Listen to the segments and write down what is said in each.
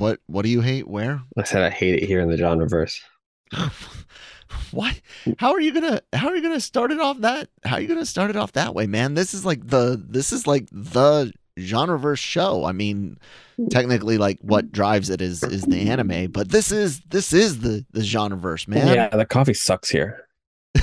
What What do you hate? Where? I said I hate it here in the genreverse. what? How are you gonna How are you gonna start it off that? How are you gonna start it off that way, man? This is like the This is like the genreverse show. I mean, technically, like what drives it is is the anime, but this is this is the the genreverse, man. Yeah, the coffee sucks here.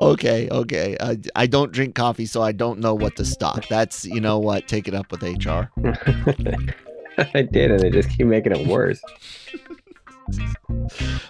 okay, okay. I, I don't drink coffee, so I don't know what to stock. That's you know what. Take it up with HR. I did, and they just keep making it worse.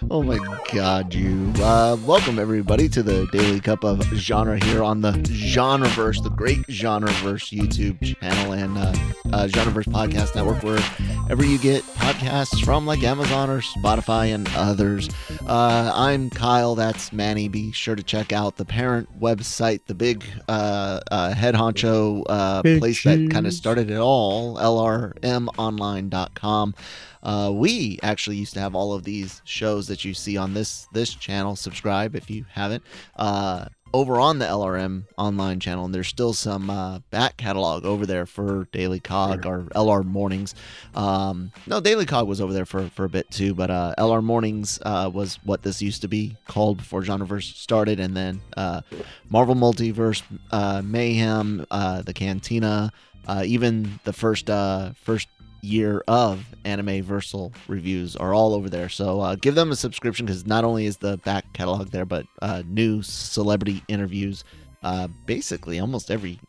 Oh my god, you. Uh, welcome everybody to the Daily Cup of Genre here on the Genreverse, the great Genreverse YouTube channel and uh, uh, Genreverse Podcast Network, wherever you get podcasts from, like Amazon or Spotify and others. Uh, I'm Kyle, that's Manny. Be sure to check out the parent website, the big uh, uh, head honcho uh, place that kind of started it all, lrmonline.com. Uh, we actually used to have all of these shows that you see on this this channel. Subscribe if you haven't. Uh, over on the LRM online channel, and there's still some uh, back catalog over there for Daily Cog or LR Mornings. Um, no, Daily Cog was over there for, for a bit too, but uh, LR Mornings uh, was what this used to be called before Genreverse started, and then uh, Marvel Multiverse, uh, Mayhem, uh, the Cantina, uh, even the first uh, first year of anime versal reviews are all over there. So uh, give them a subscription because not only is the back catalog there but uh, new celebrity interviews uh, basically almost every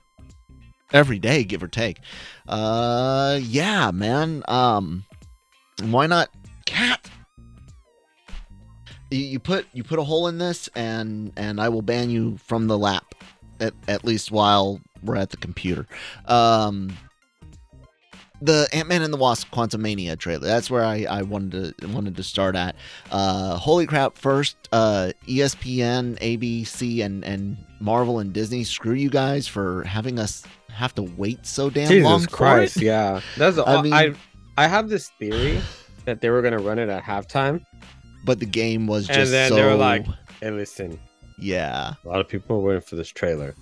every day give or take. Uh yeah man um why not cat? You, you put you put a hole in this and and i will ban you from the lap at, at least while we're at the computer. Um the Ant-Man and the Wasp Quantumania trailer. That's where I, I wanted to wanted to start at. Uh, holy crap! First, uh, ESPN, ABC, and and Marvel and Disney. Screw you guys for having us have to wait so damn long Jesus Christ! Yeah, that's. I I mean- I I have this theory that they were gonna run it at halftime, But the game was just and then so. they were like, "Hey, listen, yeah, a lot of people were waiting for this trailer.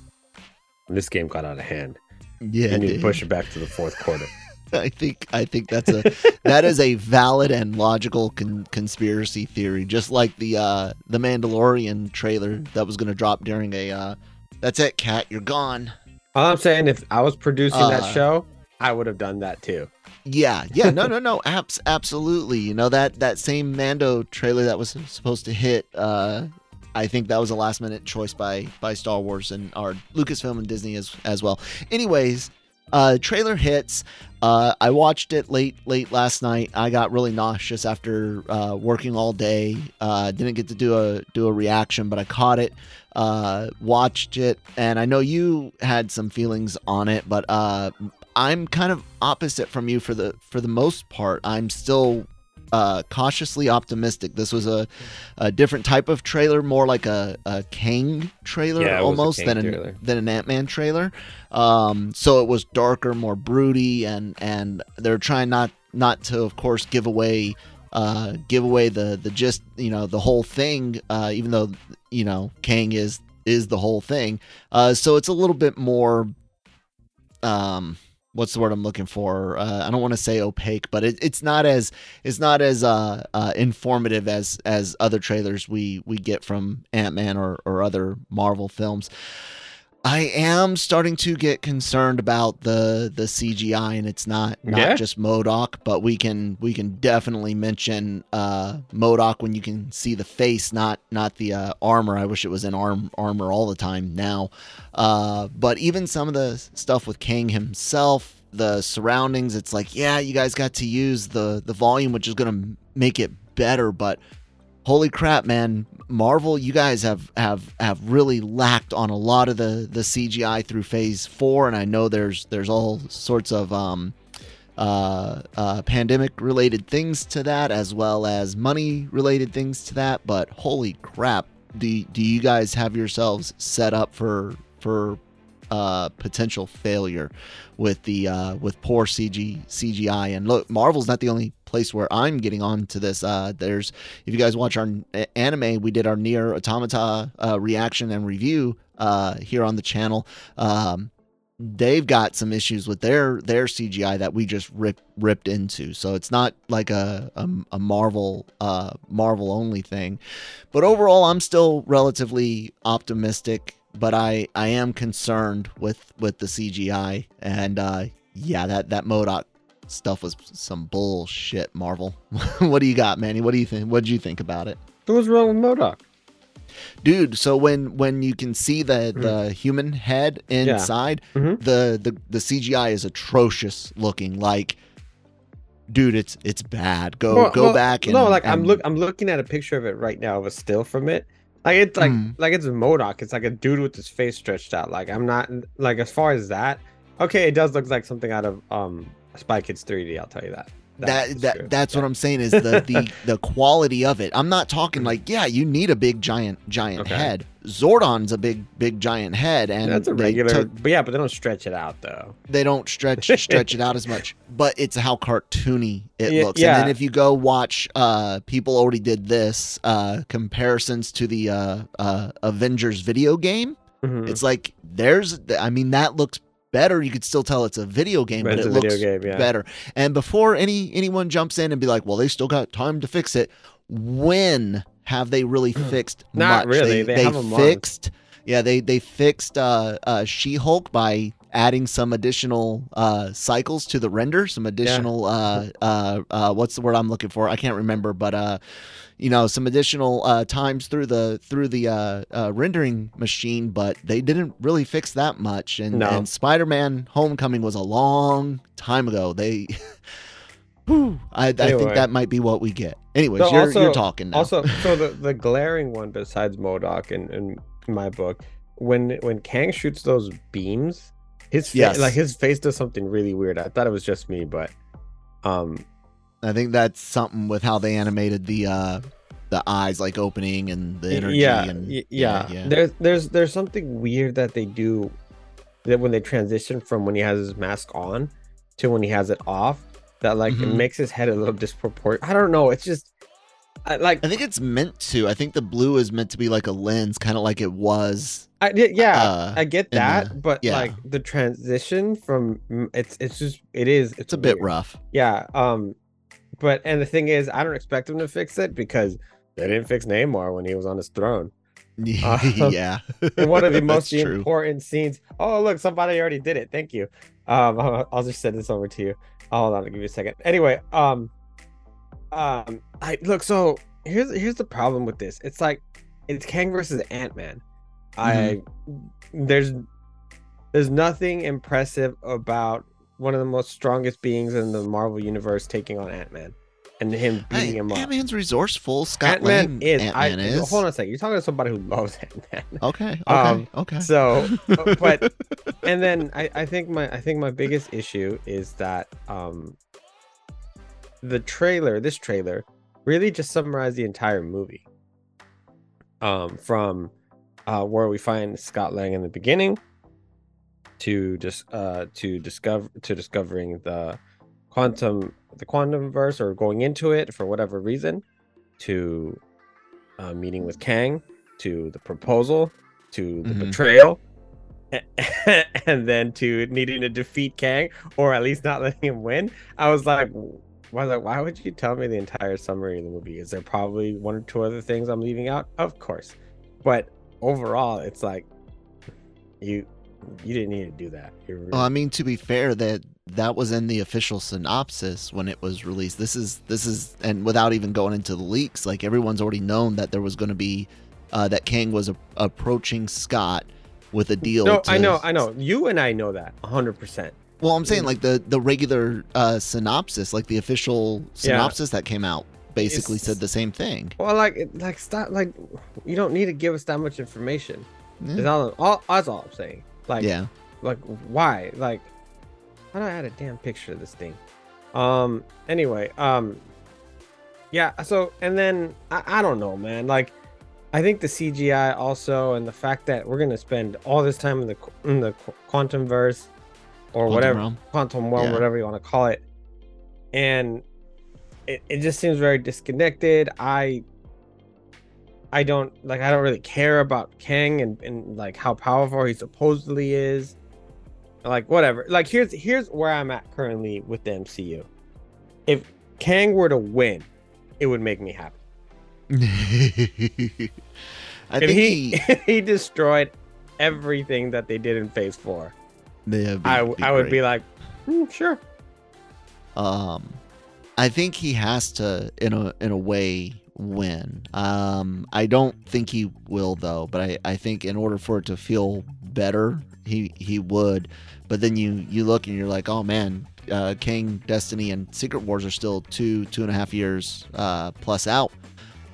And this game got out of hand. yeah. you need to push it back to the fourth quarter." I think I think that's a that is a valid and logical con- conspiracy theory, just like the uh, the Mandalorian trailer that was going to drop during a. Uh, that's it, cat. You're gone. All I'm saying, if I was producing Uh, that show, I would have done that too. Yeah, yeah, no, no, no, abs- absolutely. You know that that same Mando trailer that was supposed to hit. Uh, I think that was a last minute choice by by Star Wars and or Lucasfilm and Disney as as well. Anyways, uh, trailer hits. Uh, I watched it late late last night. I got really nauseous after uh, working all day. Uh, didn't get to do a do a reaction, but I caught it. Uh, watched it, and I know you had some feelings on it, but uh, I'm kind of opposite from you for the for the most part. I'm still uh, cautiously optimistic. This was a, a different type of trailer, more like a, a Kang trailer Yeah, almost Kang than trailer. an than an Ant Man trailer. Um, so it was darker, more broody, and and they're trying not not to, of course, give away uh, give away the the just you know the whole thing. Uh, even though you know Kang is is the whole thing. Uh, so it's a little bit more um what's the word I'm looking for? Uh, I don't want to say opaque, but it, it's not as it's not as uh, uh, informative as as other trailers we we get from Ant Man or or other Marvel films. I am starting to get concerned about the the CGI, and it's not not Yeah? just MODOK, but we can we can definitely mention uh, MODOK when you can see the face, not not the uh, armor. I wish it was in arm armor all the time now. Uh, but even some of the stuff with Kang himself, the surroundings, it's like, yeah, you guys got to use the the volume, which is gonna make it better. But holy crap, man, Marvel, you guys have have have really lacked on a lot of the the CGI through Phase Four, and I know there's there's all sorts of um uh, uh, pandemic related things to that as well as money related things to that but holy crap do, do you guys have yourselves set up for for uh, potential failure with the uh, with poor CG CGI and look Marvel's not the only place where I'm getting on to this uh, there's if you guys watch our anime we did our NieR Automata uh, reaction and review uh, here on the channel um, they've got some issues with their their CGI that we just ripped ripped into. So it's not like a a, a Marvel uh Marvel only thing. But overall, I'm still relatively optimistic. But I I am concerned with with the CGI and uh yeah that that MODOK stuff was some bullshit. Marvel, what do you got, Manny? What do you think? What did you think about it? What was wrong with MODOK? dude so when when you can see the Mm. the human head inside Mhm. the, the the cgi is atrocious looking like dude it's it's bad go Well- go well, back and no, like I'm look I'm looking at a picture of it right now of a still from it. Like it's like Mm. like it's MODOK. It's like a dude with his face stretched out. Like I'm not like as far as that. Okay, it does look like something out of um Spy Kids 3D. I'll tell you that. That is that true. that's what I'm saying is the the the quality of it. I'm not talking like yeah, you need a big giant giant Okay. head. Zordon's a big big giant head, and That's a regular, took- but yeah, but they don't stretch it out though. they don't stretch stretch it out as much but it's how cartoony it Yeah, looks and then if you go watch uh people already did this uh comparisons to the uh uh avengers video game Mhm. it's like there's i mean that looks better you could still tell it's a video game But but, it looks game, yeah. better. And before any anyone jumps in and be like well they still got time to fix it when have they really fixed Not much? really. they, They have a fixed yeah they they fixed uh uh she-hulk by adding some additional uh cycles to the render some additional uh uh uh what's the word i'm looking for? I can't remember but uh you know some additional uh times through the through the uh, uh rendering machine but they didn't really fix that much and, No. and spider-man homecoming was a long time ago they Whew, I, I think that might be what we get anyways So you're, also- you're talking now Also, so the, the glaring one besides MODOK in, in my book, when when Kang shoots those beams, his fa- Yes. like his face does something really weird. I thought it was just me, but um I think that's something with how they animated the uh the eyes like opening and the energy yeah, and y- yeah, yeah. There's there's there's something weird that they do that when they transition from when he has his mask on to when he has it off, that like it Mhm. makes his head a little disproportionate. I don't know. It's just I, like I think it's meant to. I think the blue is meant to be like a lens, kind of like it was. I yeah, yeah uh, I get that, the- but yeah. like the transition from it's it's just it is it's, It's a bit rough. Yeah. Um, but and the thing is, I don't expect them to fix it because they didn't fix Namor when he was on his throne. yeah. One of the most true. important scenes. Oh, look, somebody already did it. Thank you. Um, I'll, I'll just send this over to you. Hold on, I'll give you a second. Anyway, um, um, I look. So here's here's the problem with this. It's like it's Kang versus Ant Man. I there's there's nothing impressive about one of the most strongest beings in the Marvel universe taking on Ant Man and him beating Hey, him up. Ant-Man's resourceful. Scott Ant Man Lang. is. Ant-Man I, is. Hold on a second. You're talking to somebody who loves Ant Man. Okay. Okay. Um, okay. So, uh, but and then I, I think my I think my biggest issue is that um the trailer, this trailer, really just summarized the entire movie. Um, from uh where we find Scott Lang in the beginning to just uh to discover to discovering the quantum the quantum verse or going into it for whatever reason to uh, meeting with Kang to the proposal to the Mhm. betrayal and then to needing to defeat Kang or at least not letting him win. I was like, why, like, why would you tell me the entire summary of the movie? Is there probably one or two other things I'm leaving out? Of course, but overall, it's like you you didn't need to do that. Really- Well, I mean, to be fair, that that was in the official synopsis when it was released. This is this is, and without even going into the leaks, like everyone's already known that there was going to be uh, that Kang was a- approaching Scott with a deal. no, to- I know, I know. You and I know that 100. percent Well, I'm saying like the the regular uh, synopsis, like the official Yeah. synopsis that came out, basically It's- said the same thing. Well, like, like stop, like, you don't need to give us that much information. Yeah. That's all, all. That's all I'm saying. Like, yeah. like why like why do i add a damn picture of this thing um anyway um yeah so and then i, I don't know man like i think the cgi also and the fact that we're gonna spend all this time in the in the quantum verse or Quantum whatever realm. quantum realm Yeah. whatever you want to call it and it, it just seems very disconnected i i don't like i don't really care about kang and, and like how powerful he supposedly is like whatever. Like here's here's where I'm at currently with the MCU. If Kang were to win, it would make me happy. I if think he he, he destroyed everything that they did in Phase Four, yeah, I w- I would great. be like, "Hmm, sure. Um, I think he has to, in a in a way, win. Um, I don't think he will though, but I, I think in order for it to feel better, he he would. But then you you look and you're like, oh man, uh, Kang, Dynasty, and Secret Wars are still two two and a half years uh, plus out.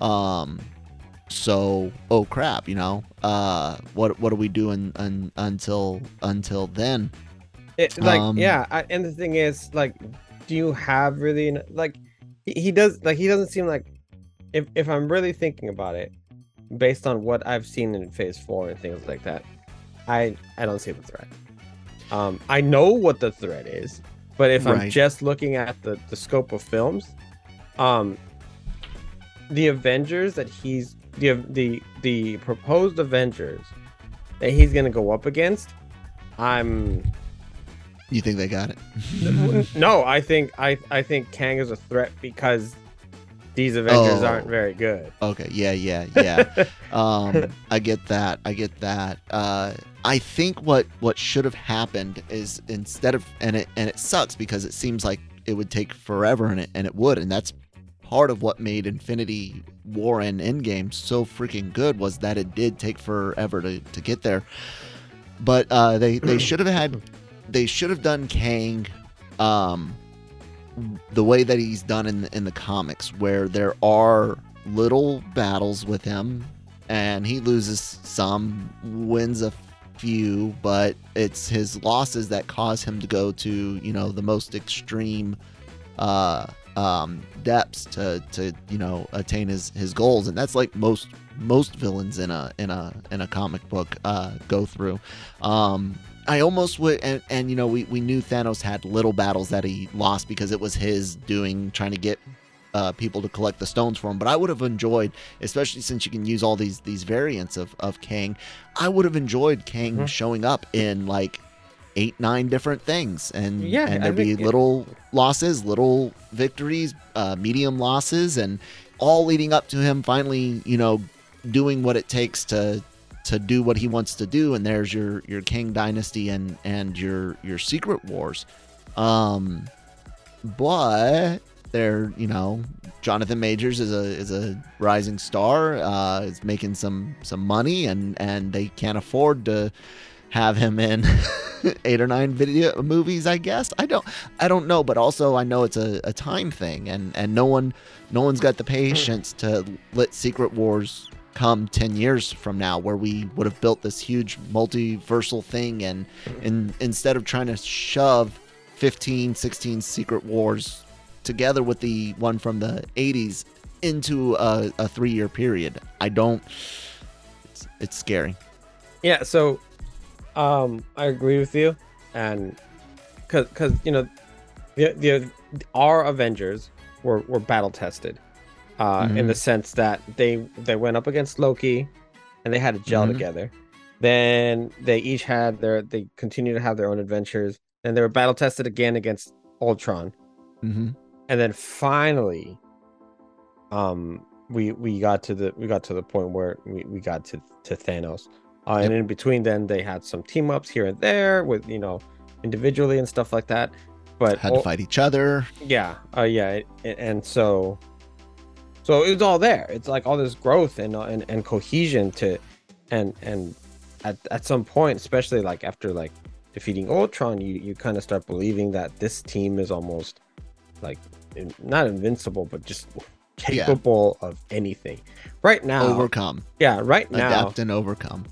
Um, so oh crap, you know, uh, what what are we doing un, until until then? It, like Um, yeah, I, and the thing is, like, do you have really like he does like he doesn't seem like if if I'm really thinking about it, based on what I've seen in Phase Four and things like that, I I don't see the threat. Um, I know what the threat is, but if I'm just looking at the the scope of films, um, the Avengers that he's the the the proposed Avengers that he's gonna go up against, I'm You think they got it? no, I think I I think Kang is a threat because these Avengers Oh. aren't very good. Okay, yeah, yeah, yeah. um, I get that. I get that. Uh, I think what what should have happened is instead of and it and it sucks because it seems like it would take forever and it and it would and that's part of what made Infinity War and Endgame so freaking good was that it did take forever to, to get there. But uh, they they should have had they should have done Kang um, the way that he's done in the, in the comics, where there are little battles with him, and he loses some, wins a few, but it's his losses that cause him to go to you know the most extreme uh, um, depths to to you know attain his his goals, and that's like most most villains in a in a in a comic book uh, go through. Um, I almost would, and, and you know, we, we knew Thanos had little battles that he lost because it was his doing, trying to get uh, people to collect the stones for him. But I would have enjoyed, especially since you can use all these these variants of of Kang, I would have enjoyed Kang Mhm. showing up in like eight nine different things, and Yeah, and there'd be think it- little losses, little victories, uh, medium losses, and all leading up to him finally, you know, doing what it takes to to do what he wants to do and there's your your Kang Dynasty and and your your secret wars. Um but they're you know jonathan majors is a is a rising star uh is making some some money and and they can't afford to have him in eight or nine video movies i guess. I don't i don't know but also i know it's a, a time thing and and no one no one's got the patience to let secret wars come 10 years from now where we would have built this huge multiversal thing and, and instead of trying to shove 15 16 secret wars together with the one from the 80s into a, a three year period i don't it's, it's scary Yeah, so um I agree with you and cuz cuz you know the, the our Avengers were were battle tested. Uh in Mhm. the sense that they they went up against Loki and they had to gel Mhm. together. Then they each had their they continue to have their own adventures and they were battle tested again against Ultron. mm-hmm. and then finally um we we got to the we got to the point where we, we got to to thanos uh, and in between then they had some team ups here and there with you know individually and stuff like that but had to ul- fight each other yeah uh yeah it- and so so it was all there. It's like all this growth and uh, and, and cohesion to and and at, at some point especially like after like defeating ultron you you kind of start believing that this team is almost like in, not invincible but just Yeah. capable of anything. Right now overcome. Yeah right now adapt and overcome.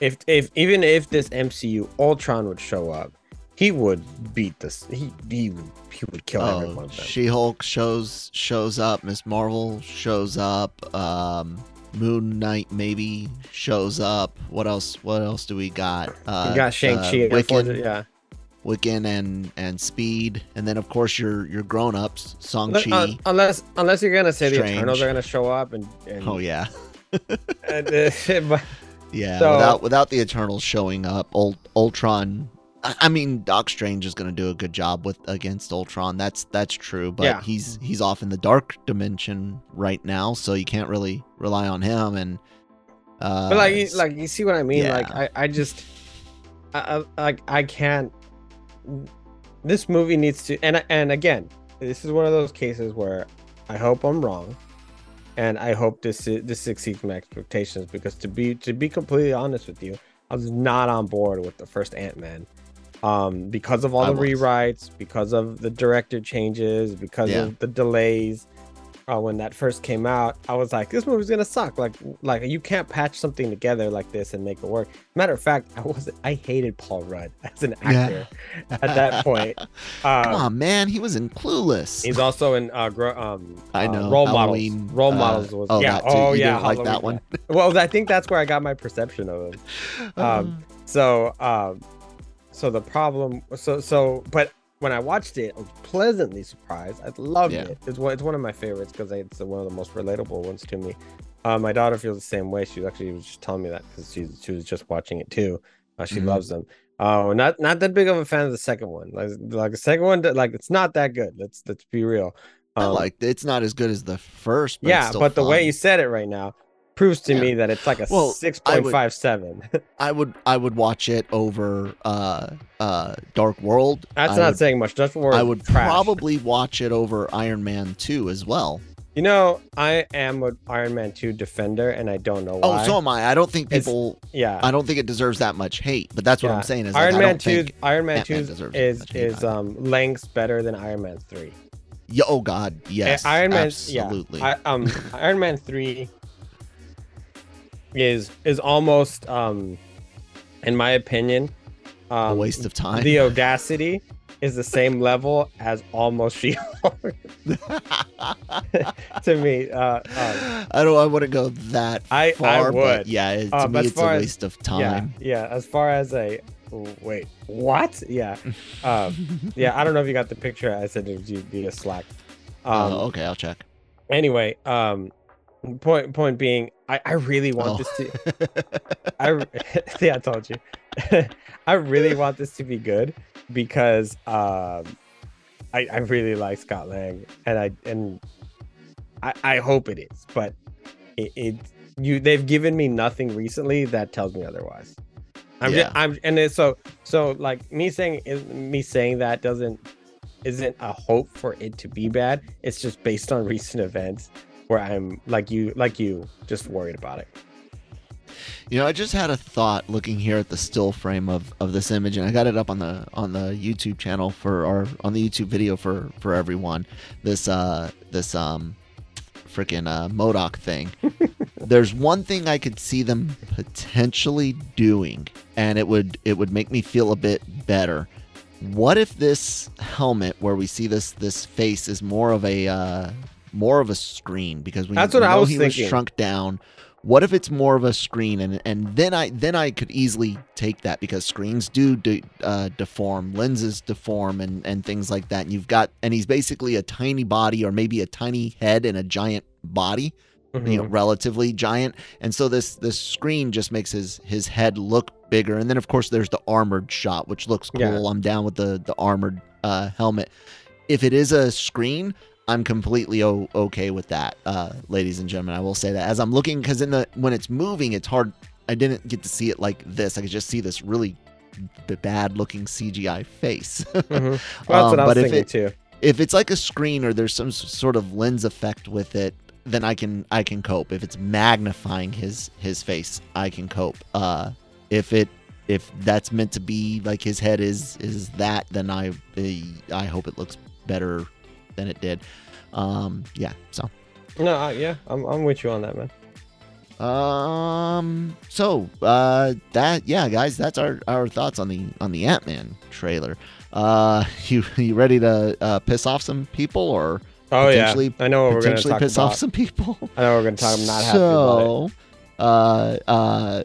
If if even if this mcu ultron would show up he would beat this he he would, he would kill every one Oh, of them She-Hulk shows shows up. Miss Marvel shows up. Um, Moon Knight maybe shows up. What else? What else do we got? Uh, you got Shang Chi, uh, Wiccan, yeah. Wiccan, and and Speed, and then of course your your grown ups, Song Chi. uh, unless unless you're gonna say the Eternals are gonna show up and, and oh yeah, and, uh, but yeah. So- without without the Eternals showing up, Ult- Ultron I mean, Doc Strange is going to do a good job with against Ultron. That's that's true, but Yeah. he's he's off in the dark dimension right now, so you can't really rely on him. And uh, but like, you, like you see what I mean? Like. I, I just, I, I, like, I can't. This movie needs to, and and again, this is one of those cases where I hope I'm wrong, and I hope this this exceeds my expectations. Because to be to be completely honest with you, I was not on board with the first Ant Man, um, because of all I the was. rewrites, because of the director changes, because Yeah. of the delays uh, when that first came out, I was like, this movie's gonna suck. Like, like you can't patch something together like this and make it work. Matter of fact, I was I hated Paul Rudd as an Yeah. actor at that point. come Um, on, man, he was in Clueless. he's also in uh, gro- um I uh, know, role Halloween, models. Role uh, models was oh, yeah. Oh You yeah, like that one? Well, I think that's where I got my perception of him. Um, So, um, so the problem, so so, but when I watched it, I was pleasantly surprised. I loved Yeah. it. It's one, it's one of my favorites because it's one of the most relatable ones to me. Uh, my daughter feels the same way. She actually was just telling me that because she she was just watching it too. Uh, she Mhm. loves them. Oh, not not that big of a fan of the second one. Like, like the second one, like it's not that good. Let's let's be real. I Um, liked it. It's not as good as the first. But yeah, but the way you said it right now proves to Yeah. me that it's like a Well, six I would- I would I would watch it over uh uh Dark World. That's I not would, saying much. Just for I would trash. probably watch it over Iron Man 2 as well. You know, I am an Iron Man 2 defender, and I don't know why. Oh, so am I. I don't think It's- people yeah. I don't think it deserves that much hate, but that's what yeah. I'm saying is Iron I Man don't 2 think Iron Man 2 is is um lengths better than Iron Man 3. yeah, oh god, yes. Iron Man absolutely. yeah. I, um Iron Man 3 is is almost um in my opinion um a waste of time. the audacity is the same level as almost She-Hulk to me. Uh, um, I don't I wouldn't go that I- I far, but would. yeah, it, to Uh, me it's a far as- waste of yeah, time. yeah. As far as a wait, what? Yeah, um, yeah. I don't know if you got the picture. I sent it to you via Slack. Um, Uh, okay, I'll check. Anyway, um, point point being, I I really want Oh. this to. I yeah, I told you. I really want this to be good because um, I I really like Scott Lang and I and I I hope it is, but it, it you they've given me nothing recently that tells me otherwise. I'm Yeah. just, I'm and it's so so like me saying me saying that doesn't isn't a hope for it to be bad. It's just based on recent events where I'm like you like you just worried about it. You know, I just had a thought looking here at the still frame of, of this image, and I got it up on the on the YouTube channel for our on the YouTube video for for everyone. This uh this um freaking uh MODOK thing. There's one thing I could see them potentially doing, and it would it would make me feel a bit better. What if this helmet, where we see this this face, is more of a uh, more of a screen? Because we, That's what I was he thinking. was shrunk down. What if it's more of a screen, and and then I then I could easily take that because screens do de, uh, deform, lenses deform, and and things like that. And you've got and he's basically a tiny body or maybe a tiny head and a giant body you know Mhm. relatively giant and so this this screen just makes his his head look bigger and then of course there's the armored shot which looks cool Yeah. i'm down with the the armored uh helmet if it is a screen i'm completely o- okay with that uh ladies and gentlemen. I will say that as i'm looking because in the when it's moving it's hard i didn't get to see it like this. I could just see this really b- bad looking cgi face. Mhm. Well, that's Um, what I was but if it- too. if it's like a screen or there's some sort of lens effect with it then i can i can cope. If it's magnifying his his face i can cope. Uh if it if that's meant to be like his head is is that then i i hope it looks better than it did um yeah so No, uh, yeah, I'm I'm with you on that, man. um so uh that yeah guys that's our our thoughts on the on the ant-man trailer uh you you ready to uh piss off some people or Oh yeah, Potentially- I know what we're gonna potentially piss about. off some people. I know we're gonna talk. I'm not happy about it. so, uh, uh,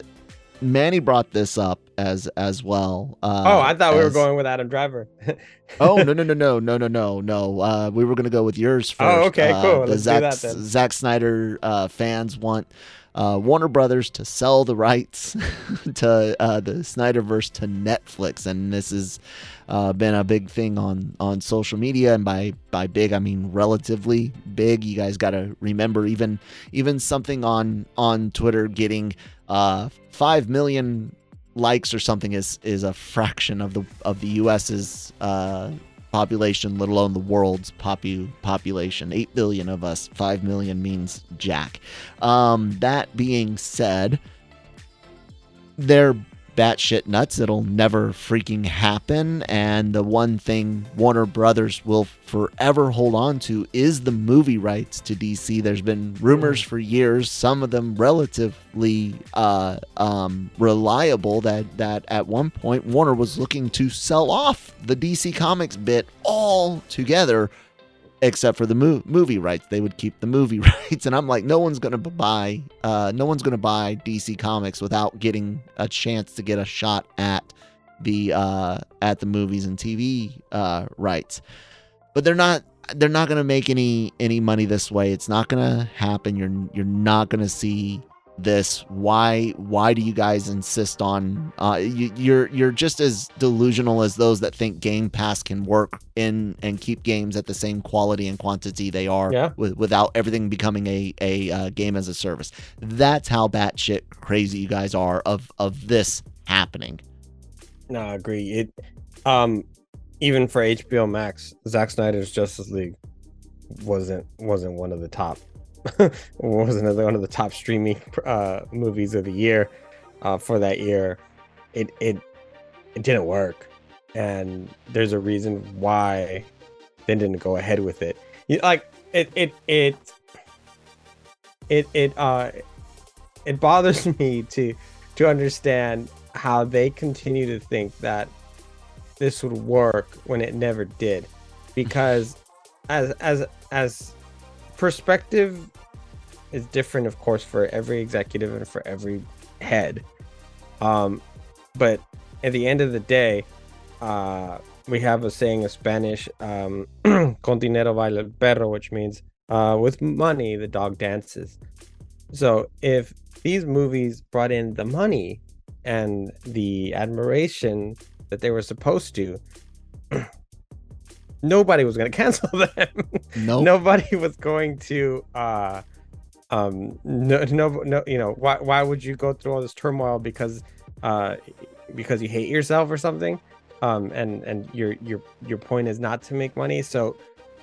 Manny brought this up as as well. Uh, Oh, I thought we were going with Adam Driver. oh no no no no no no no no. Uh, we were gonna go with yours first. Oh, okay, Uh, cool. The Let's do Zack that then. Zack Snyder uh, fans want uh, Warner Brothers to sell the rights to uh, the Snyderverse to Netflix, and this has uh, been a big thing on on social media. And by by big, I mean relatively big. You guys got to remember, even even something on on Twitter getting uh, five million likes or something is is a fraction of the of the U.S.'s uh, population, let alone the world's popu- population. 8 billion of us, 5 million means jack. Um, that being said, they're batshit nuts. It'll never freaking happen. And the one thing Warner Brothers will forever hold on to is the movie rights to DC. There's been rumors for years, some of them relatively uh, um, reliable, that that at one point Warner was looking to sell off the DC Comics bit all together except for the mo- movie rights. They would keep the movie rights, and I'm like, no one's gonna buy, uh, no one's gonna buy DC Comics without getting a chance to get a shot at the uh, at the movies and TV uh, rights. But they're not. They're not gonna make any any money this way. It's not gonna happen. You're you're not gonna see this why why do you guys insist on uh you, you're you're just as delusional as those that think game pass can work in and keep games at the same quality and quantity they are Yeah. with, without everything becoming a a uh, game as a service that's how batshit crazy you guys are of of this happening No, I agree. It um even for HBO Max, Zack Snyder's Justice League wasn't wasn't one of the top wasn't one of the top streaming uh movies of the year uh for that year. It it it didn't work. And there's a reason why they didn't go ahead with it. Like it it it it it uh it bothers me to to understand how they continue to think that this would work when it never did because as as as perspective is different of course for every executive and for every head. Um but at the end of the day uh we have a saying in spanish um con dinero baila el perro which means uh with money the dog dances. So if these movies brought in the money and the admiration that they were supposed to, nobody was going to cancel them. no nobody was going to. Uh, um, no, no, no. You know, why? Why would you go through all this turmoil because, uh, because you hate yourself or something? Um, and and your your your point is not to make money. So,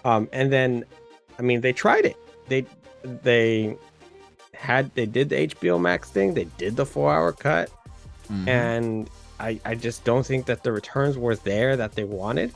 um, and then, I mean, they tried it. They they had they did the HBO Max thing. They did the four hour cut Mhm. and I, I just don't think that the returns were there that they wanted.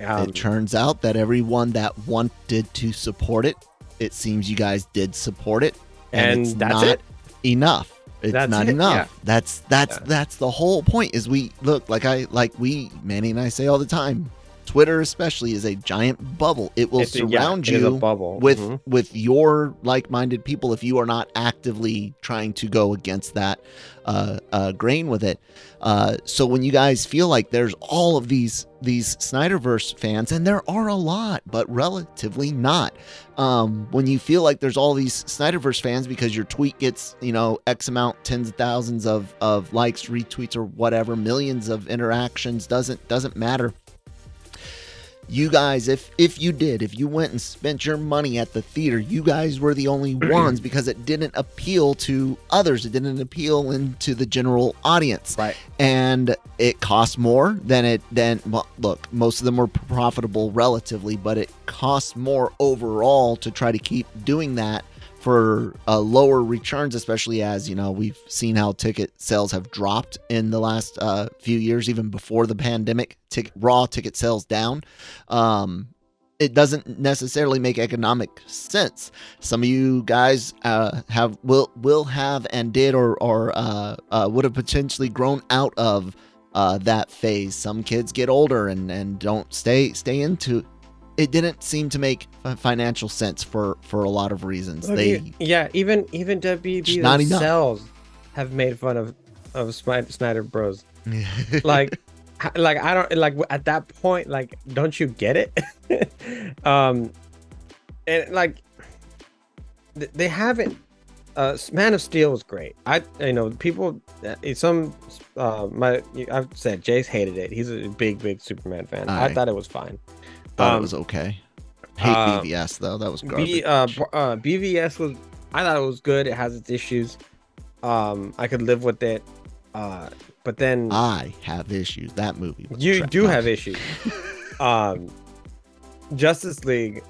Um, it turns out that everyone that wanted to support it it seems you guys did support it and it's that's not it. enough it's That's not it, enough yeah. that's that's Yeah. that's the whole point is we look like i like we manny and i say all the time twitter especially is a giant bubble it will It's a- yeah, surround it is a you with Mhm. with your like-minded people if you are not actively trying to go against that uh, uh, grain with it. Uh, so when you guys feel like there's all of these these Snyderverse fans, and there are a lot, but relatively not. Um, when you feel like there's all these Snyderverse fans because your tweet gets you know X amount, tens of thousands of of likes, retweets, or whatever, millions of interactions doesn't doesn't matter you guys if if you did if you went and spent your money at the theater you guys were the only ones because it didn't appeal to others it didn't appeal into the general audience right. and it costs more than it then well, look most of them were profitable relatively but it costs more overall to try to keep doing that for uh, lower returns especially as you know we've seen how ticket sales have dropped in the last uh, few years even before the pandemic ticket raw ticket sales down um, it doesn't necessarily make economic sense. Some of you guys uh, have will will have and did or or uh, uh, would have potentially grown out of uh, that phase. Some kids get older and and don't stay stay into. It didn't seem to make financial sense for for a lot of reasons. They yeah, even even WB themselves have made fun of of Snyder Bros. Like, like I don't like at that point. Like, don't you get it? um, and like they haven't uh, Man of Steel was great. I, you know, people, uh, some, uh, my, I've said Jace hated it. He's a big, big Superman fan. I thought it was fine. Thought Um, it was okay. Hate uh, BVS though. That was garbage. B, uh, uh, BVS was, I thought it was good. It has its issues. Um, I could live with it. Uh, but then I have issues. That movie. was you do have issues. um, Justice League.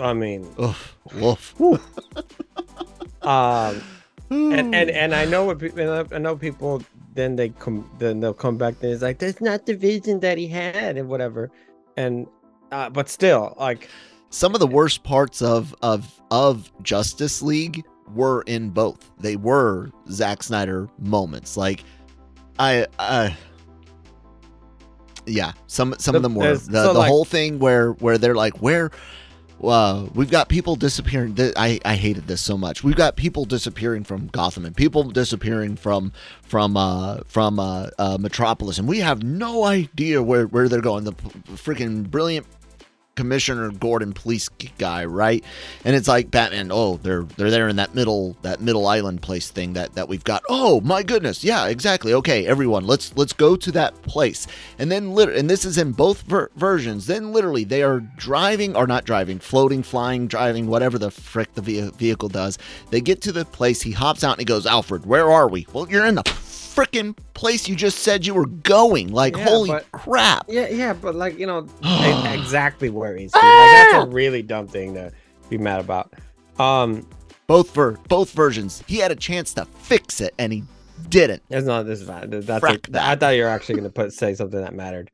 I mean, Oof, woof. um, and and and I know what people, I know people. Then they come, then they'll come back. And it's like that's not the vision that he had, and whatever. And uh, but still, like some of the worst parts of of of Justice League were in both. They were Zack Snyder moments. Like I I yeah, some some of them were the, so, the like- whole thing where where they're like where we've got people disappearing. I, I hated this so much. We've got people disappearing from Gotham and people disappearing from from uh, from uh, uh, Metropolis, and we have no idea where, where they're going. The freaking brilliant Commissioner Gordon police guy, right? And it's like Batman. Oh, they're they're there in that middle that middle island place thing that that we've got. Oh my goodness, yeah, exactly. Okay, everyone, let's let's go to that place. And then literally and this is in both ver- versions. Then literally they are driving or not driving, floating, flying, driving, whatever the frick the ve- vehicle does. They get to the place. He hops out and he goes, Alfred, where are we? Well, you're in the freaking place you just said you were going. Like Yeah, holy but- crap. yeah, yeah, but like you know exactly where he's. Like, that's a really dumb thing to be mad about. Um, Both ver- both versions. He had a chance to fix it and he didn't. It's not this bad. That's a, that. I thought you were actually going to put say something that mattered.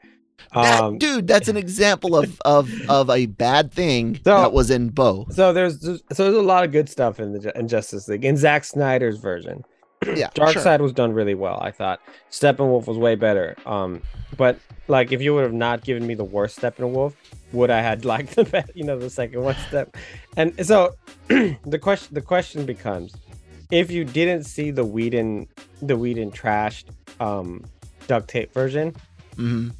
That- Um, dude, that's an example of of of a bad thing So- that was in both. so there's so there's a lot of good stuff in the in Justice League in Zack Snyder's version. Yeah, Dark sure. Side was done really well. I thought Steppenwolf was way better. Um, but like if you would have not given me the worst Steppenwolf, would I had liked the be- you know the second one step? And so the question the question becomes, if you didn't see the Whedon the Whedon trashed um duct tape version, mm-hmm.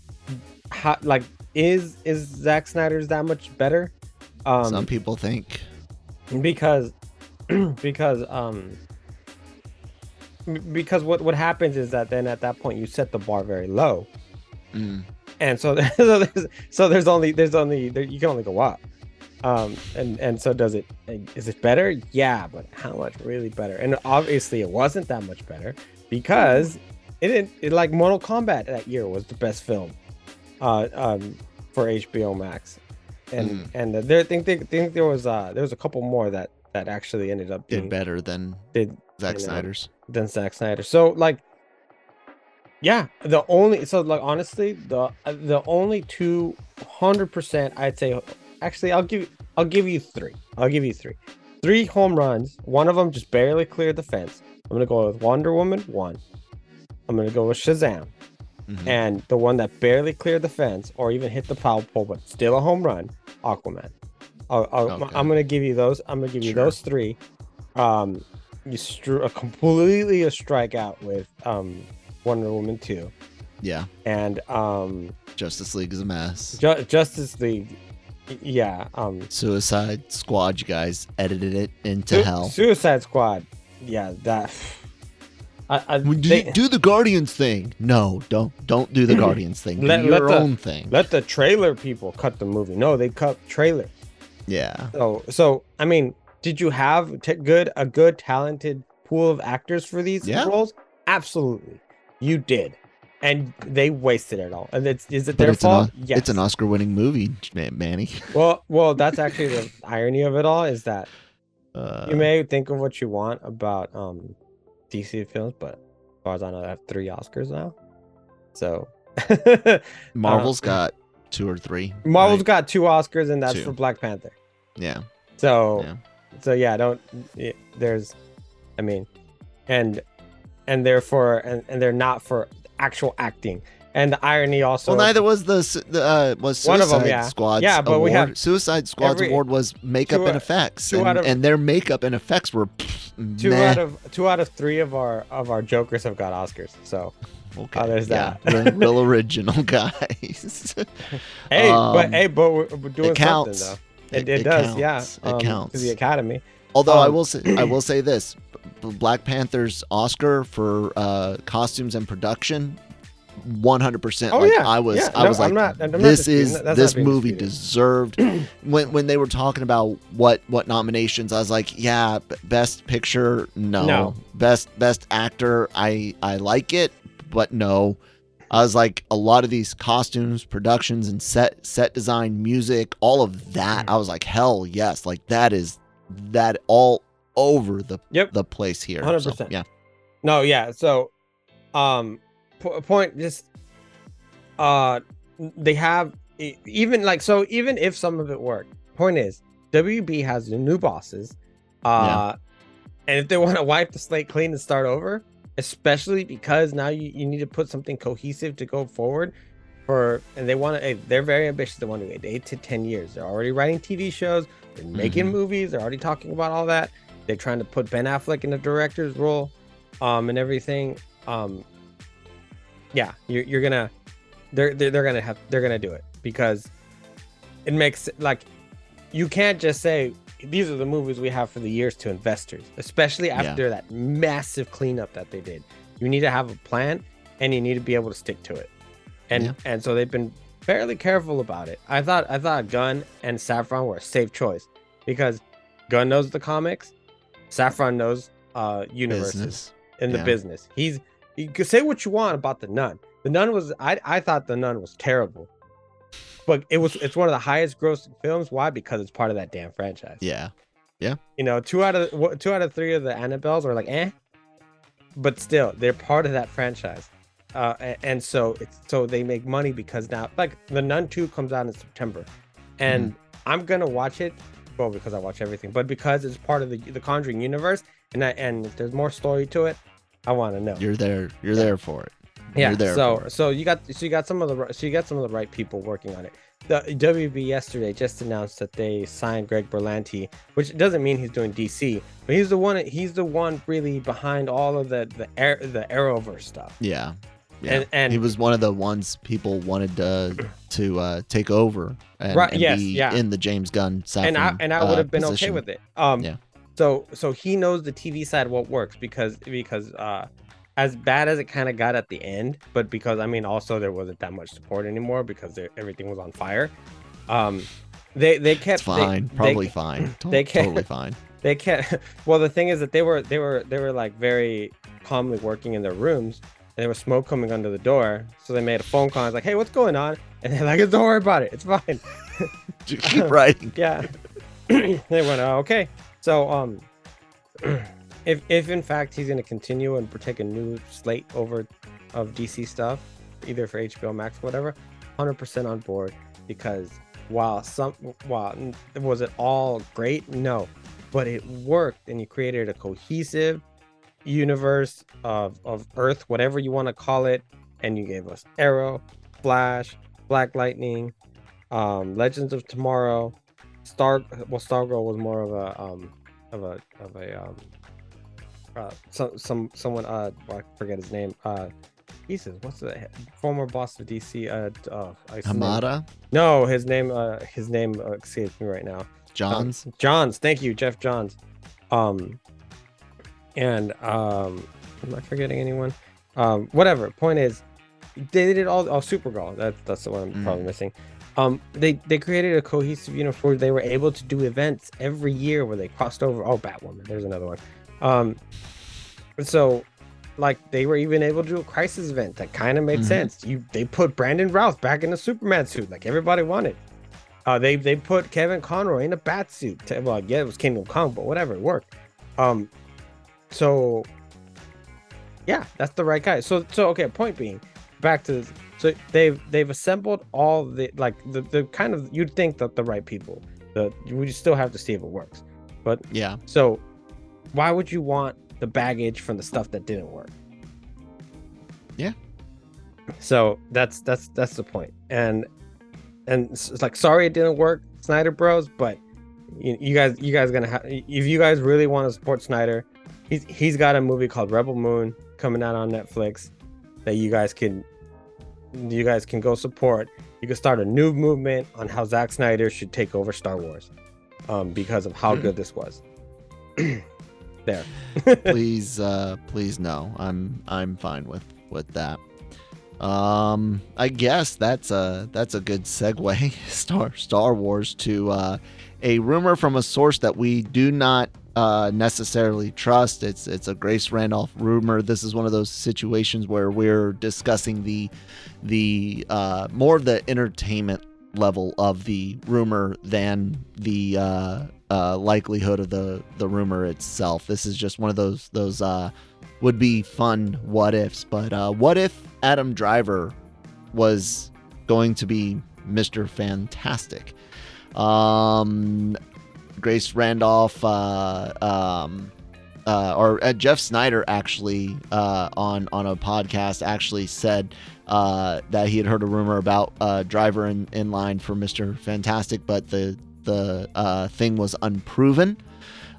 how like is is Zack Snyder's that much better? Um, Some people think. because because um because what what happens is that then at that point you set the bar very low. Mm. and so, so there's so there's only there's only there, you can only go up. Um and and so does it is it better? Yeah but how much really better? And obviously it wasn't that much better because it didn't it, like mortal kombat that year was the best film uh um for hbo max. And Mm. and there I think they think there was uh there was a couple more that that actually ended up being Did better than did Zack know, Snyder's. than Zack Snyder. So like, yeah, the only so like honestly the uh, the only two hundred percent I'd say actually I'll give I'll give you three. I'll give you three. Three home runs. One of them just barely cleared the fence. I'm gonna go with Wonder Woman one. I'm gonna go with Shazam, Mhm. and the one that barely cleared the fence or even hit the foul pole but still a home run, Aquaman. I'll, I'll, Okay. I'm gonna give you those. I'm gonna give you Sure. those three. Um, you str- a completely a strikeout with um Wonder Woman two, Yeah, and um Justice League is a mess. Ju- Justice League. Yeah. Um. Suicide Squad, you guys edited it into Su- hell. Suicide Squad. Yeah. That. I, I do, they- you, do the Guardians thing. No, don't don't do the Guardians thing. Do Let- your let the- own thing. let the trailer people cut the movie. No, they cut trailer. yeah. So so I mean, did you have t- good a good talented pool of actors for these Yeah. roles? Absolutely, you did, and they wasted it all. And it's is it But their it's an, fault? Os- it's an Oscar-winning movie, man, Manny. Well, well, that's actually the irony of it all is that Uh, you may think of what you want about um DC films, but as far as I know, they have three Oscars now. So Marvel's got two or three. uh, Marvel's right? got two Oscars, and that's Two. for Black Panther. yeah. So Yeah. So yeah, don't there's I mean and and therefore and, and they're not for actual acting. And the irony also Well, neither was the, the uh, was One of them, yeah. Squad's Yeah, but we have Suicide Squad's every- award was makeup and effects, and, of- and their makeup and effects were pfft, two out of two out of three of our of our jokers have got Oscars. So okay. oh, there's yeah, that. real, real original guys. hey, but Um, hey, but we're, we're doing counts. something though. It, it, does, yeah. It um, counts. to the Academy. Although I Um, will say, I will say this: Black Panther's Oscar for uh, costumes and production, one hundred percent. Oh, Like yeah, I was, yeah. I was like, not- this is. This movie disputed. deserved. when when they were talking about what what nominations, I was like, yeah, best picture, no. No. Best best actor, I I like it, but no. I was like, a lot of these costumes, productions, and set set design, music, all of that. Mm. I was like, hell yes, like that is that all over the Yep. the place here. 100%. Yeah, No, yeah. So, um, po- point just, uh, they have even like so even if some of it worked. Point is, WB has new bosses, uh, and if they want to wipe the slate clean and start over, especially because now you, you need to put something cohesive to go forward. For and they want to, they're very ambitious. They want to wait eight to ten years. They're already writing TV shows. They're making Mhm. movies. They're already talking about all that. They're trying to put Ben Affleck in the director's role, um, and everything. Um, yeah, you're, you're gonna, they're, they're they're gonna have they're gonna do it because it makes like you can't just say these are the movies we have for the years to investors, especially Yeah. after that massive cleanup that they did. You need to have a plan and you need to be able to stick to it. And Yeah. and so they've been fairly careful about it. I thought I thought Gunn and Safran were a safe choice because Gunn knows the comics, Safran knows uh universes business. in the yeah. business. He's you can say what you want about the nun. The nun was I I thought the nun was terrible. But it was it's one of the highest grossing films. Why? Because it's part of that damn franchise. Yeah, yeah. You know, two out of two out of three of the Annabelles are like eh, but still they're part of that franchise. Uh, and so it's so they make money because now like the Nun two comes out in September, and I'm gonna watch it. Well, because I watch everything, but because it's part of the the Conjuring universe, and I, and if there's more story to it, I want to know. you're there. You're there for it. Yeah. So so you got so you got some of the so you got some of the right people working on it. The WB yesterday just announced that they signed Greg Berlanti, which doesn't mean he's doing DC, but he's the one he's the one really behind all of the the air the Arrowverse stuff. Yeah. Yeah. And and he was one of the ones people wanted to to uh, take over and, Right, and yes, be yeah. in the James Gunn side. and I and I would have been okay with it. Um, Yeah. So so he knows the TV side what works because because uh, as bad as it kind of got at the end, but because I mean also there wasn't that much support anymore because everything was on fire. Um, they they kept It's fine, they- probably they, fine, they can't- totally fine. they kept well the thing is that they were they were they were like very calmly working in their rooms. And there was smoke coming under the door so they made a phone call. And was like hey what's going on? And they're like don't worry about it. It's fine. Just keep writing. yeah. They went oh, okay. So um if if in fact he's going to continue and take a new slate over of dc stuff either for hbo max or whatever 100% on board because while some while was it all great? No. But it worked and you created a cohesive universe of of earth whatever you want to call it and you gave us arrow flash black lightning um legends of tomorrow star well stargirl was more of a um of a of a um uh some some someone uh I forget his name uh Jesus, what's the former boss of DC? Uh, d- oh, I- his name- Hamada, No, his name. Uh, his name uh, escapes me right now. Johns. Johns. Thank you, Geoff Johns. Um, and um, am I forgetting anyone? Um, whatever. Point is, they did all. Oh, Supergirl. That's that's the one I'm probably Mm. missing. Um, they they created a cohesive uniform. they were able to do events every year where they crossed over. Oh, Batwoman. There's another one. Um, so like they were even able to do a crisis event that kind of made Mhm. sense. You they put Brandon Routh back in the Superman suit like everybody wanted. Uh, they they put Kevin Conroy in a bat suit. To, well, yeah, it was Kingdom Come, but whatever, it worked. Um, so yeah, that's the right guy. So so okay. Point being, back to this. So they've they've assembled all the like the, the kind of you'd think that the right people. The we still have to see if it works. But Yeah. so why would you want the baggage from the stuff that didn't work? Yeah. So that's that's that's the point. And and it's like sorry it didn't work, Snyder Bros, but you, you guys you guys gonna have if you guys really want to support Snyder, he's he's got a movie called Rebel Moon coming out on Netflix that you guys can you guys can go support. You can start a new movement on how Zack Snyder should take over Star Wars. Um, because of how Hmm. good this was. there. please, uh, please no. I'm I'm fine with with that. Um, I guess that's a that's a good segue. Star Star Wars to uh, a rumor from a source that we do not uh, necessarily trust. It's it's a Grace Randolph rumor. This is one of those situations where we're discussing the the uh, more of the entertainment level of the rumor than the uh, uh, likelihood of the the rumor itself. This is just one of those those uh, would be fun what ifs. But uh, what if Adam Driver was going to be Mr. Fantastic? Um, Grace Randolph, uh, um, uh, or uh, Jeff Sneider actually uh, on on a podcast actually said uh, that he had heard a rumor about uh, Driver in, in line for Mister Fantastic, but the the uh, thing was unproven.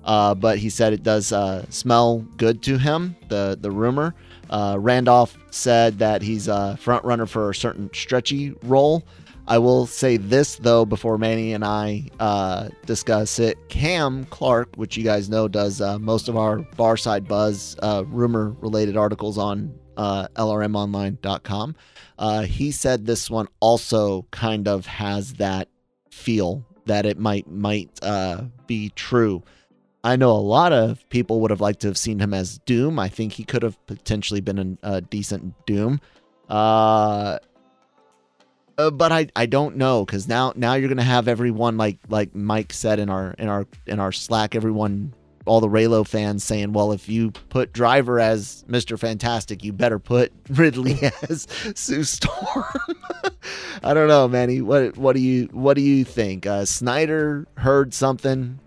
Uh, but he said it does uh, smell good to him. The the rumor. Uh, Randolph said that he's a front runner for a certain stretchy role. I will say this though before Manny and I uh, discuss it. Cam Clark, which you guys know does uh, most of our Barside Buzz uh, rumor related articles on LRMOnline.com, he said this one also kind of has that feel that it might might uh, be true. I know a lot of people would have liked to have seen him as Doom. I think he could have potentially been a, a decent Doom. Uh, uh, but I, I don't know because now now you're gonna have everyone like like Mike said in our in our in our Slack everyone all the Reylo fans saying well if you put Driver as Mr. Fantastic you better put Ridley as Sue Storm I don't know Manny what what do you what do you think uh, Sneider heard something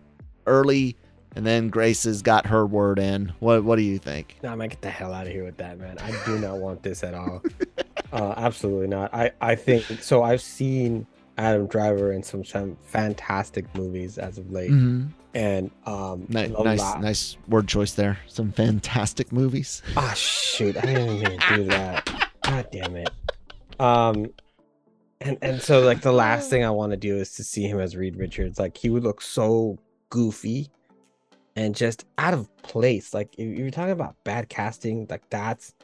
early and then Grace has got her word in what what do you think No, man, get the hell out of here with that, man. I do not want this at all. uh, absolutely not. I, I think so. I've seen Adam Driver in some, some fantastic movies as of late, mm-hmm. And um, Ni- the nice nice word choice there some fantastic movies Ah, shoot! I didn't even do that. God damn it. Um, and and so like the last thing I want to do is to see him as Reed Richards. Like he would look so goofy and just out of place. Like if you're talking about bad casting, like that's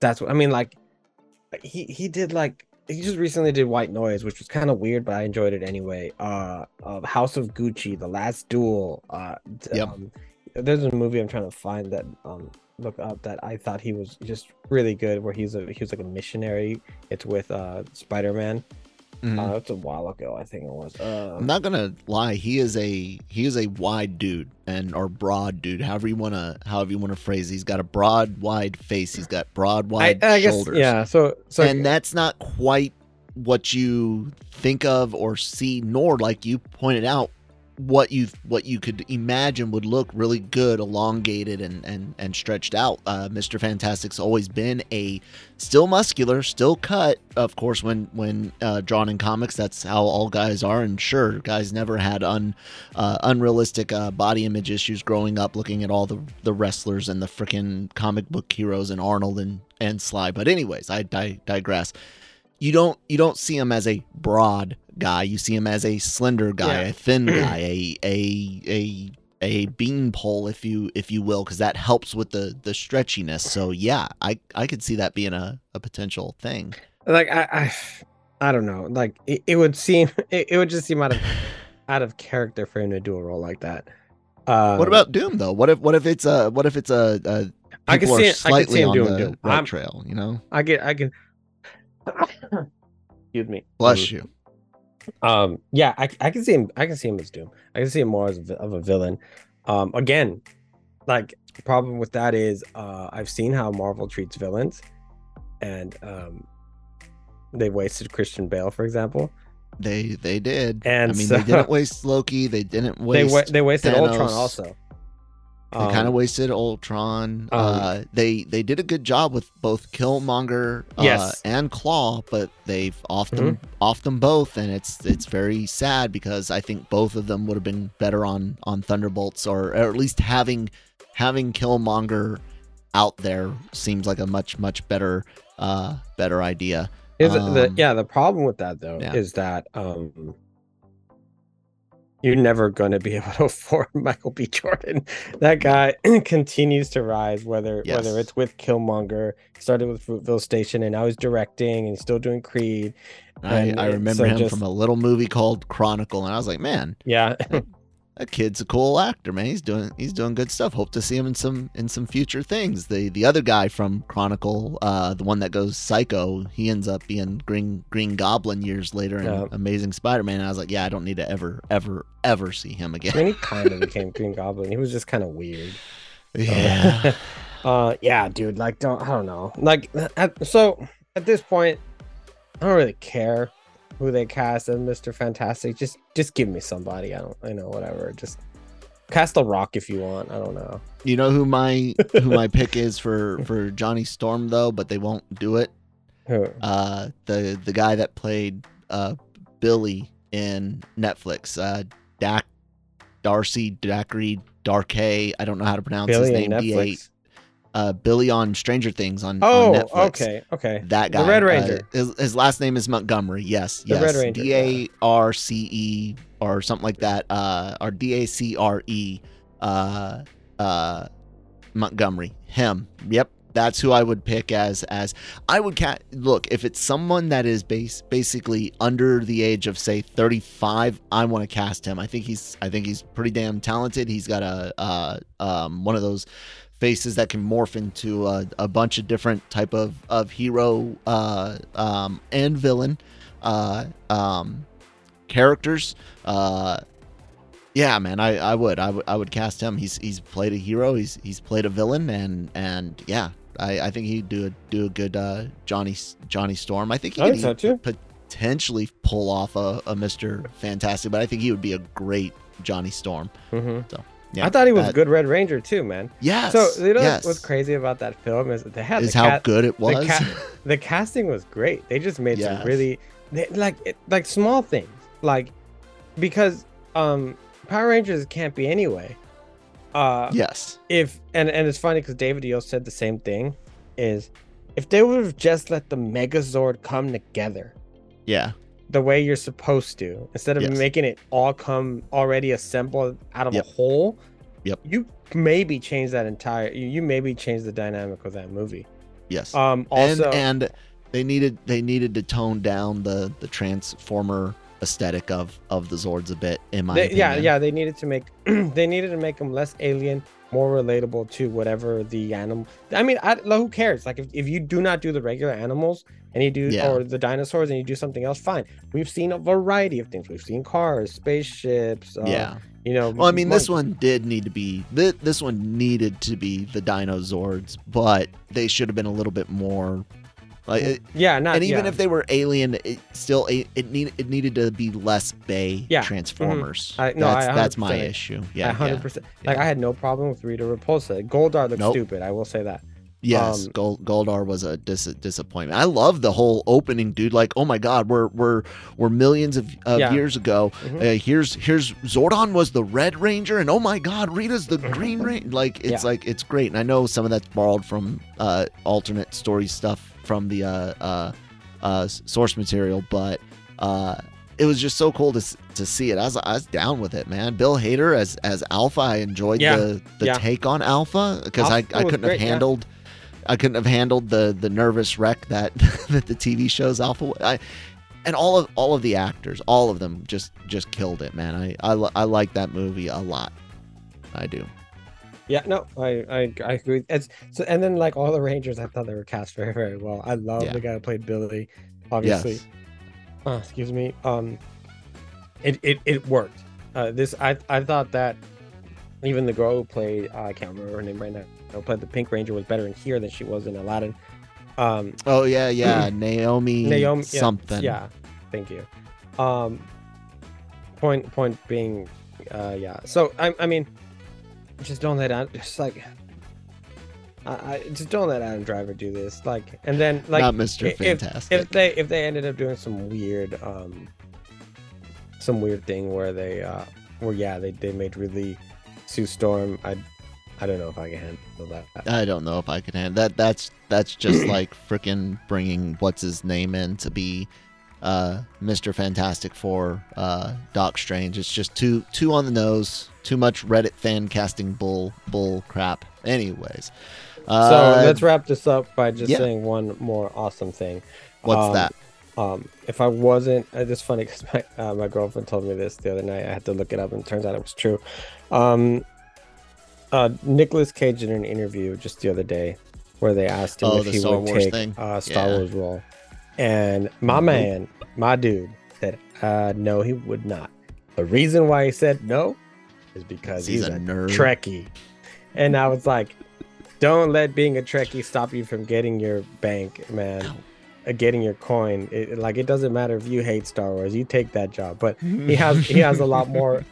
that's what I mean. Like he he did like he just recently did White Noise, which was kind of weird, but I enjoyed it anyway. Uh, uh House of Gucci, The Last Duel. Uh, Yep. um, there's a movie I'm trying to find that um look up that I thought he was just really good, where he's a he was like a missionary. It's with uh Spider Man. Mhm. Uh, it's a while ago, I think it was. Uh, I'm not gonna lie. He is a he is a wide dude and or broad dude, however you wanna however you wanna phrase. it. He's got a broad, wide face. He's got broad, wide I guess shoulders. yeah. So so and that's not quite what you think of or see, nor like you pointed out, what you what you could imagine would look really good, elongated and and and stretched out. Uh, Mr. Fantastic's always been a still muscular, still cut. Of course, when when uh, drawn in comics, that's how all guys are. And sure, guys never had un uh, unrealistic uh, body image issues growing up, looking at all the the wrestlers and the freaking comic book heroes and Arnold and and Sly. But anyways, I di- digress. You don't you don't see him as a broad guy. You see him as a slender guy, Yeah. a thin guy, a a a a beanpole, if you if you will, because that helps with the the stretchiness. So yeah, I I could see that being a, a potential thing. like I, I I don't know. Like it, it would seem it, it would just seem out of out of character for him to do a role like that. Um, what about Doom though? What if what if it's a what if it's a, a I can see it- I can see slightly him on doing Doom. right I'm- trail? You know, I get I can excuse me. bless you. Um, yeah, I, I can see him. I can see him as Doom. I can see him more as of a villain. Um, again, like the problem with that is, uh, I've seen how Marvel treats villains, and um, they wasted Christian Bale, for example. They they did. And I mean, so- they didn't waste Loki. They didn't They waste. wa- they wasted Ultron also. They kind of Um, wasted Ultron. um, uh, they they did a good job with both Killmonger uh, Yes. and Klaue, but they've off them off them both, and it's it's very sad because I think both of them would have been better on on Thunderbolts, or, or at least having having Killmonger out there seems like a much much better uh better idea. Is it the Um, yeah the problem with that though yeah. is that um you're never going to be able to afford Michael B. Jordan. That guy continues to rise, whether Yes. whether it's with Killmonger, started with Fruitvale Station, and now he's directing and still doing Creed. I, I uh, remember so him just- from a little movie called Chronicle, and I was like, man, Yeah, that kid's a cool actor, man. He's doing he's doing good stuff. Hope to see him in some in some future things. The the other guy from Chronicle, uh, the one that goes psycho, he ends up being Green Green Goblin years later in Yeah. Amazing Spider-Man. I was like, yeah, I don't need to ever ever ever see him I again. mean, he kind of became Green Goblin. He was just kind of weird. yeah, uh, yeah, dude. Like, don't I don't know. Like, at, so at this point, I don't really care who they cast as Mister Fantastic. Just, just give me somebody. I don't, I know, whatever. Just cast a Rock if you want. I don't know. you know who my who my pick is for for Johnny Storm though, but they won't do it. Who? uh the the guy that played uh Billy in Netflix uh Dak Darcy Dacry Darkay I don't know how to pronounce Billy his name D8 Netflix. Uh Billy on Stranger Things on, Oh, on Netflix. okay, okay. that guy The Red uh, Ranger. his, his last name is Montgomery. Yes The yes. Red Ranger, D A R C E or something like that uh or D A C R E uh uh Montgomery. Him. Yep. That's who I would pick as as I would cat look if it's someone that is base basically under the age of say 35 I want to cast him. I think he's I think he's pretty damn talented. He's got a uh um one of those faces that can morph into a, a bunch of different type of of hero uh um and villain uh um characters. Uh yeah man i i would i would cast him. He's he's played a hero. He's he's played a villain and and yeah i i think he'd do a do a good uh johnny johnny storm. I think he I could think so potentially pull off a, a mr fantastic but i think he would be a great johnny storm. Hmm yeah I thought he was a that- good Red Ranger too, man. yes So you know yes. what's crazy about that film is that they had is the how cat, good it was ca- the casting was great. They just made Yes. some really they, like it, like small things, like because um Power Rangers can't be anyway. Uh, yes if and and it's funny because David Yost said the same thing, is if they would have just let the Megazord come together yeah the way you're supposed to, instead of Yes. making it all come already assembled out of Yep. a whole, Yep. you maybe change that entire you, you maybe change the dynamic of that movie. yes Um also and and they needed they needed to tone down the the transformer aesthetic of of the zords a bit in my they, opinion. yeah, yeah, they needed to make they needed to make them less alien, more relatable to whatever the animal. I mean, I, like, who cares? Like, if, if you do not do the regular animals and you do Yeah. or the dinosaurs and you do something else, fine. We've seen a variety of things. We've seen cars, spaceships. Uh, yeah you know. well i mean this one did need to be this, this one needed to be the dino zords but they should have been a little bit more like it, Yeah, not and even yeah. if they were alien it still it, it need it needed to be less bay Yeah. Mm-hmm. transformers I- no, that's that's my issue yeah, hundred percent. Like. I had no problem with Rita Repulsa. Goldar looked Nope. stupid. I will say that. Yes, Um, Gold, Goldar was a dis- disappointment. I love the whole opening, dude. Like, oh my god, we're we're we're millions of, of Yeah. years ago. Mhm. Uh, here's here's Zordon was the Red Ranger, and oh my god, Rita's the Green Ranger. Like, it's Yeah. like it's great, and I know some of that's borrowed from uh, alternate story stuff from the uh, uh, uh, source material, but uh, it was just so cool to to see it. I was I was down with it, man. Bill Hader as as Alpha, I enjoyed Yeah. the the Yeah. take on Alpha because I, I couldn't great, have yeah. I couldn't have handled the the nervous wreck that that the TV shows Alpha. I, and all of all of the actors, all of them just just killed it, man. I I, I like that movie a lot. I do. Yeah, no, I I, I agree. It's so, and then like all the Rangers, I thought they were cast very very well. I love Yeah. the guy who played Billy, obviously. Yes. Uh, excuse me. Um, it it it worked. Uh, this I I thought that even the girl who played uh, I can't remember her name right now. Who played the Pink Ranger was better in here than she was in Aladdin. Um, Oh yeah, yeah. Naomi, Naomi something. Yeah, thank you. Um, point point being, uh, yeah. So I I mean, just don't let Adam, just like. I, I just don't let Adam Driver do this. Like, and then like Not Mr. if- Fantastic. if they if they ended up doing some weird um some weird thing where they uh where yeah they, they made really Sue Storm I I don't know if I can handle that. I don't know if I can handle that. That's that's just like freaking bringing what's his name in to be uh, Mr. Fantastic Four, uh, Doc Strange. It's just too too on the nose, too much Reddit fan casting bull bull crap. Anyways, uh, so let's wrap this up by just yeah. saying one more awesome thing. what's um, that? Um, if I wasn't, uh, it's funny because my uh, my girlfriend told me this the other night. I had to look it up, and it turns out it was true. Um, uh, Nicolas Cage in an interview just the other day, where they asked him Oh, if he Star would Wars take thing? a Star Yeah. Wars role, and my Nope. man, my dude, said, uh, "No, he would not." The reason why he said no is because He's he's, a a, nerd. Trekkie, and I was like, "Don't let being a Trekkie stop you from getting your bank, man." No. Getting your coin, it, like it doesn't matter if you hate Star Wars, you take that job. But he has he has a lot more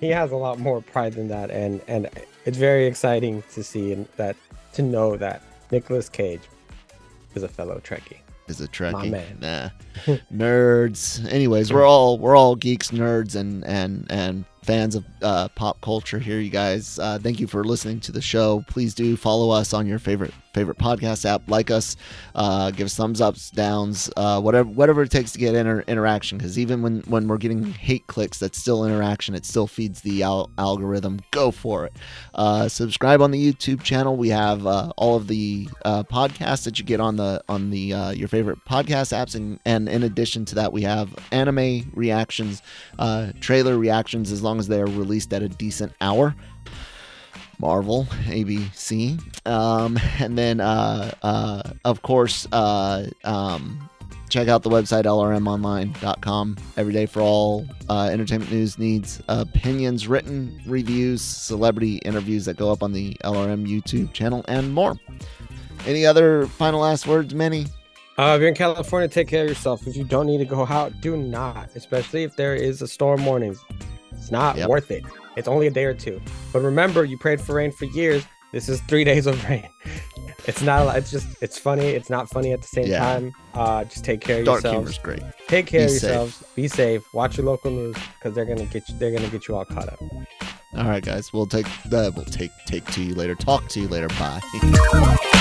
he has a lot more pride than that and and it's very exciting to see and that to know that Nicolas Cage is a fellow Trekkie. is a Trekkie. man. Nah. nerds. Anyways, we're all we're all geeks, nerds, and and and fans of uh, pop culture here, you guys. Uh, thank you for listening to the show. Please do follow us on your favorite favorite podcast app. Like us, uh, give us thumbs ups, downs, uh, whatever whatever it takes to get inter- interaction. Because even when when we're getting hate clicks, that's still interaction. It still feeds the al- algorithm. Go for it. Uh, subscribe on the YouTube channel. We have uh, all of the uh, podcasts that you get on the on the uh, your favorite podcast apps, and and in addition to that, we have anime reactions, trailer reactions, as long as they are released at a decent hour. Marvel, ABC, um, and then uh, uh, of course uh, um, check out the website lrmonline.com every day for all uh, entertainment news needs opinions written reviews celebrity interviews that go up on the lrm youtube channel and more any other final last words manny Uh, if you're in California, take care of yourself. If you don't need to go out, do not, especially if there is a storm warning It's not Yep. worth it. It's only a day or two. But remember, you prayed for rain for years. This is three days of rain. It's not. It's just. It's funny. It's not funny at the same Yeah. time. Uh, just take care of dark yourselves. humor's great Take care Be of safe. yourselves. Be safe. Watch your local news because they're gonna get you. They're gonna get you all caught up. all right guys we'll take the we'll take take to you later talk to you later bye